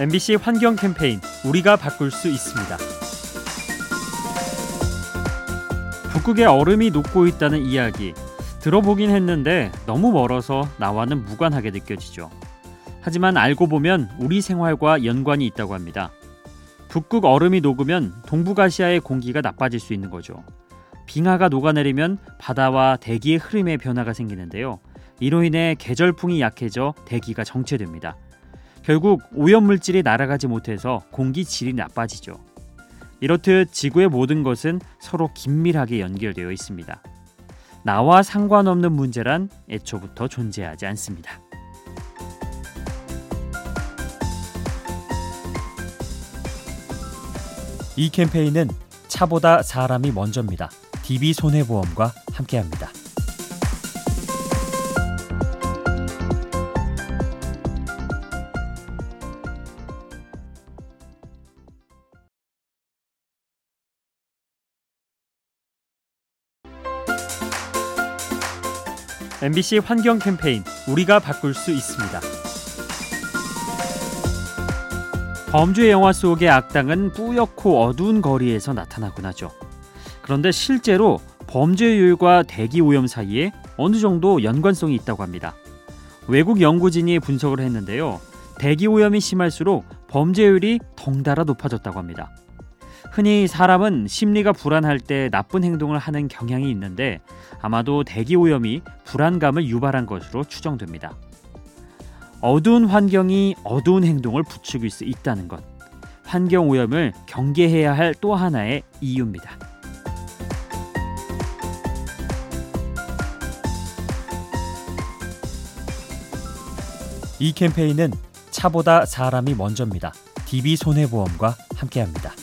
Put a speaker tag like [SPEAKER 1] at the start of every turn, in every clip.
[SPEAKER 1] MBC 환경 캠페인 우리가 바꿀 수 있습니다. 북극에 얼음이 녹고 있다는 이야기 들어보긴 했는데 너무 멀어서 나와는 무관하게 느껴지죠. 하지만 알고 보면 우리 생활과 연관이 있다고 합니다. 북극 얼음이 녹으면 동북아시아의 공기가 나빠질 수 있는 거죠. 빙하가 녹아내리면 바다와 대기의 흐름에 변화가 생기는데요. 이로 인해 계절풍이 약해져 대기가 정체됩니다. 결국 오염물질이 날아가지 못해서 공기 질이 나빠지죠. 이렇듯 지구의 모든 것은 서로 긴밀하게 연결되어 있습니다. 나와 상관없는 문제란 애초부터 존재하지 않습니다. 이 캠페인은 차보다 사람이 먼저입니다. DB 손해보험과 함께합니다. MBC 환경 캠페인 우리가 바꿀 수 있습니다. 범죄 영화 속의 악당은 뿌옇고 어두운 거리에서 나타나곤 하죠. 그런데 실제로 범죄율과 대기 오염 사이에 어느 정도 연관성이 있다고 합니다. 외국 연구진이 분석을 했는데요. 대기 오염이 심할수록 범죄율이 덩달아 높아졌다고 합니다. 흔히 사람은 심리가 불안할 때 나쁜 행동을 하는 경향이 있는데 아마도 대기 오염이 불안감을 유발한 것으로 추정됩니다. 어두운 환경이 어두운 행동을 부추길 수 있다는 것. 환경 오염을 경계해야 할 또 하나의 이유입니다. 이 캠페인은 차보다 사람이 먼저입니다. DB 손해보험과 함께합니다.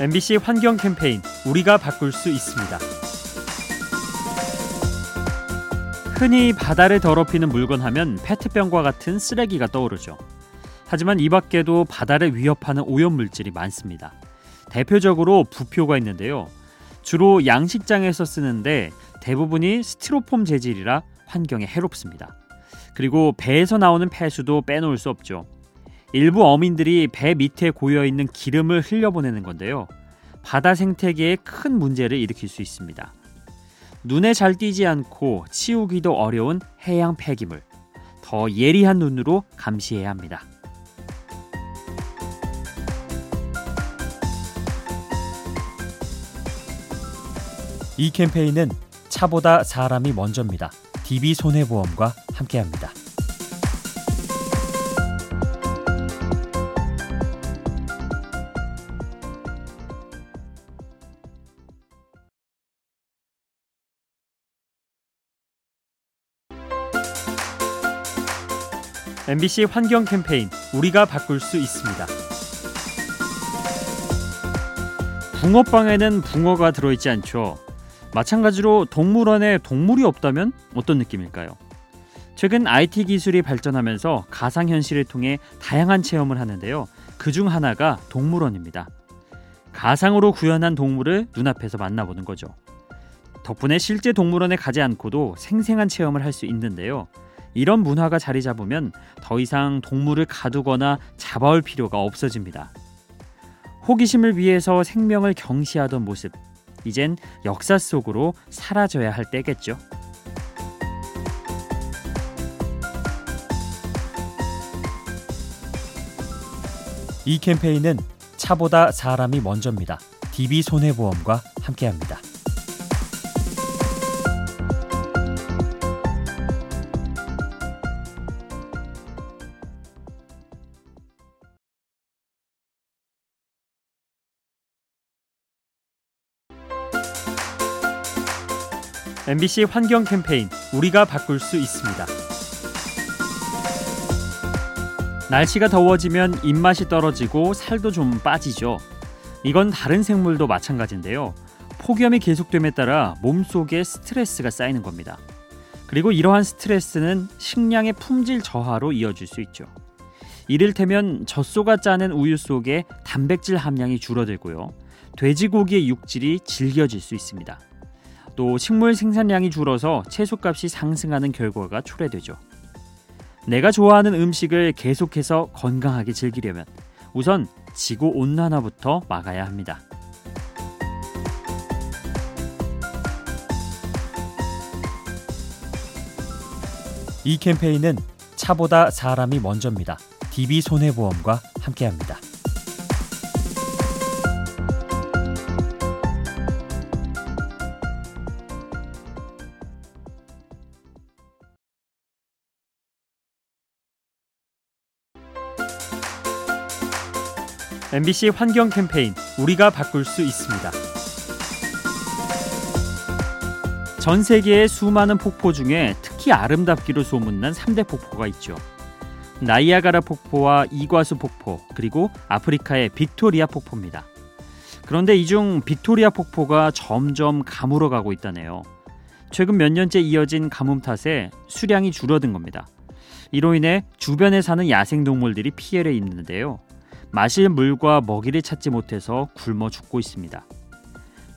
[SPEAKER 1] MBC 환경 캠페인 우리가 바꿀 수 있습니다. 흔히 바다를 더럽히는 물건 하면 페트병과 같은 쓰레기가 떠오르죠. 하지만 이 밖에도 바다를 위협하는 오염물질이 많습니다. 대표적으로 부표가 있는데요. 주로 양식장에서 쓰는데 대부분이 스티로폼 재질이라 환경에 해롭습니다. 그리고 배에서 나오는 폐수도 빼놓을 수 없죠. 일부 어민들이 배 밑에 고여 있는 기름을 흘려보내는 건데요. 바다 생태계에 큰 문제를 일으킬 수 있습니다. 눈에 잘 띄지 않고 치우기도 어려운 해양 폐기물. 더 예리한 눈으로 감시해야 합니다. 이 캠페인은 차보다 사람이 먼저입니다. DB 손해보험과 함께합니다. MBC 환경 캠페인 우리가 바꿀 수 있습니다. 붕어빵에는 붕어가 들어있지 않죠. 마찬가지로 동물원에 동물이 없다면 어떤 느낌일까요? 최근 IT 기술이 발전하면서 가상현실을 통해 다양한 체험을 하는데요. 그 중 하나가 동물원입니다. 가상으로 구현한 동물을 눈앞에서 만나보는 거죠. 덕분에 실제 동물원에 가지 않고도 생생한 체험을 할 수 있는데요. 이런 문화가 자리 잡으면 더 이상 동물을 가두거나 잡아올 필요가 없어집니다. 호기심을 위해서 생명을 경시하던 모습, 이젠 역사 속으로 사라져야 할 때겠죠. 이 캠페인은 차보다 사람이 먼저입니다. DB 손해보험과 함께합니다. MBC 환경 캠페인 우리가 바꿀 수 있습니다. 날씨가 더워지면 입맛이 떨어지고 살도 좀 빠지죠. 이건 다른 생물도 마찬가지인데요. 폭염이 계속됨에 따라 몸속에 스트레스가 쌓이는 겁니다. 그리고 이러한 스트레스는 식량의 품질 저하로 이어질 수 있죠. 이를테면 젖소가 짜는 우유 속에 단백질 함량이 줄어들고요. 돼지고기의 육질이 질겨질 수 있습니다. 또 식물 생산량이 줄어서 채소값이 상승하는 결과가 초래되죠. 내가 좋아하는 음식을 계속해서 건강하게 즐기려면 우선 지구 온난화부터 막아야 합니다. 이 캠페인은 차보다 사람이 먼저입니다. DB 손해보험과 함께합니다. MBC 환경 캠페인 우리가 바꿀 수 있습니다. 전 세계의 수많은 폭포 중에 특히 아름답기로 소문난 3대 폭포가 있죠. 나이아가라 폭포와 이과수 폭포, 그리고 아프리카의 빅토리아 폭포입니다. 그런데 이 중 빅토리아 폭포가 점점 가물어 가고 있다네요. 최근 몇 년째 이어진 가뭄 탓에 수량이 줄어든 겁니다. 이로 인해 주변에 사는 야생동물들이 피해를 입는데요. 마실 물과 먹이를 찾지 못해서 굶어 죽고 있습니다.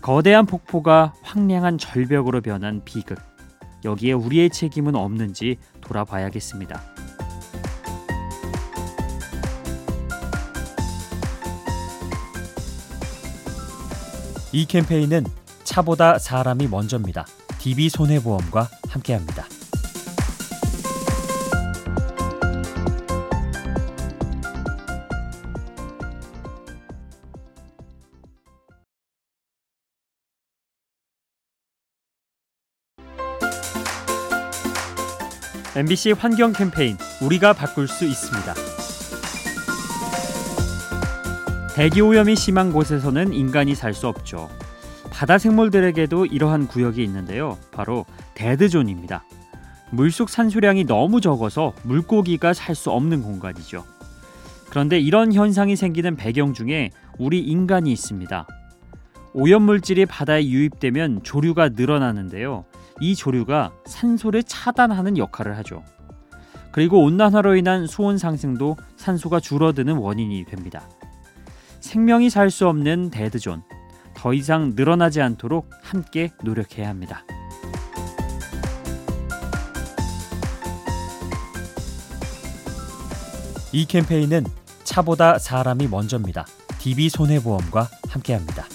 [SPEAKER 1] 거대한 폭포가 황량한 절벽으로 변한 비극. 여기에 우리의 책임은 없는지 돌아봐야겠습니다. 이 캠페인은 차보다 사람이 먼저입니다. DB 손해보험과 함께합니다. MBC 환경 캠페인 우리가 바꿀 수 있습니다. 대기 오염이 심한 곳에서는 인간이 살 수 없죠. 바다 생물들에게도 이러한 구역이 있는데요. 바로 데드존입니다. 물속 산소량이 너무 적어서 물고기가 살 수 없는 공간이죠. 그런데 이런 현상이 생기는 배경 중에 우리 인간이 있습니다. 오염물질이 바다에 유입되면 조류가 늘어나는데요. 이 조류가 산소를 차단하는 역할을 하죠. 그리고 온난화로 인한 수온 상승도 산소가 줄어드는 원인이 됩니다. 생명이 살 수 없는 dead zone, 더 이상 늘어나지 않도록 함께 노력해야 합니다. 이 캠페인은 차보다 사람이 먼저입니다. DB 손해보험과 함께합니다.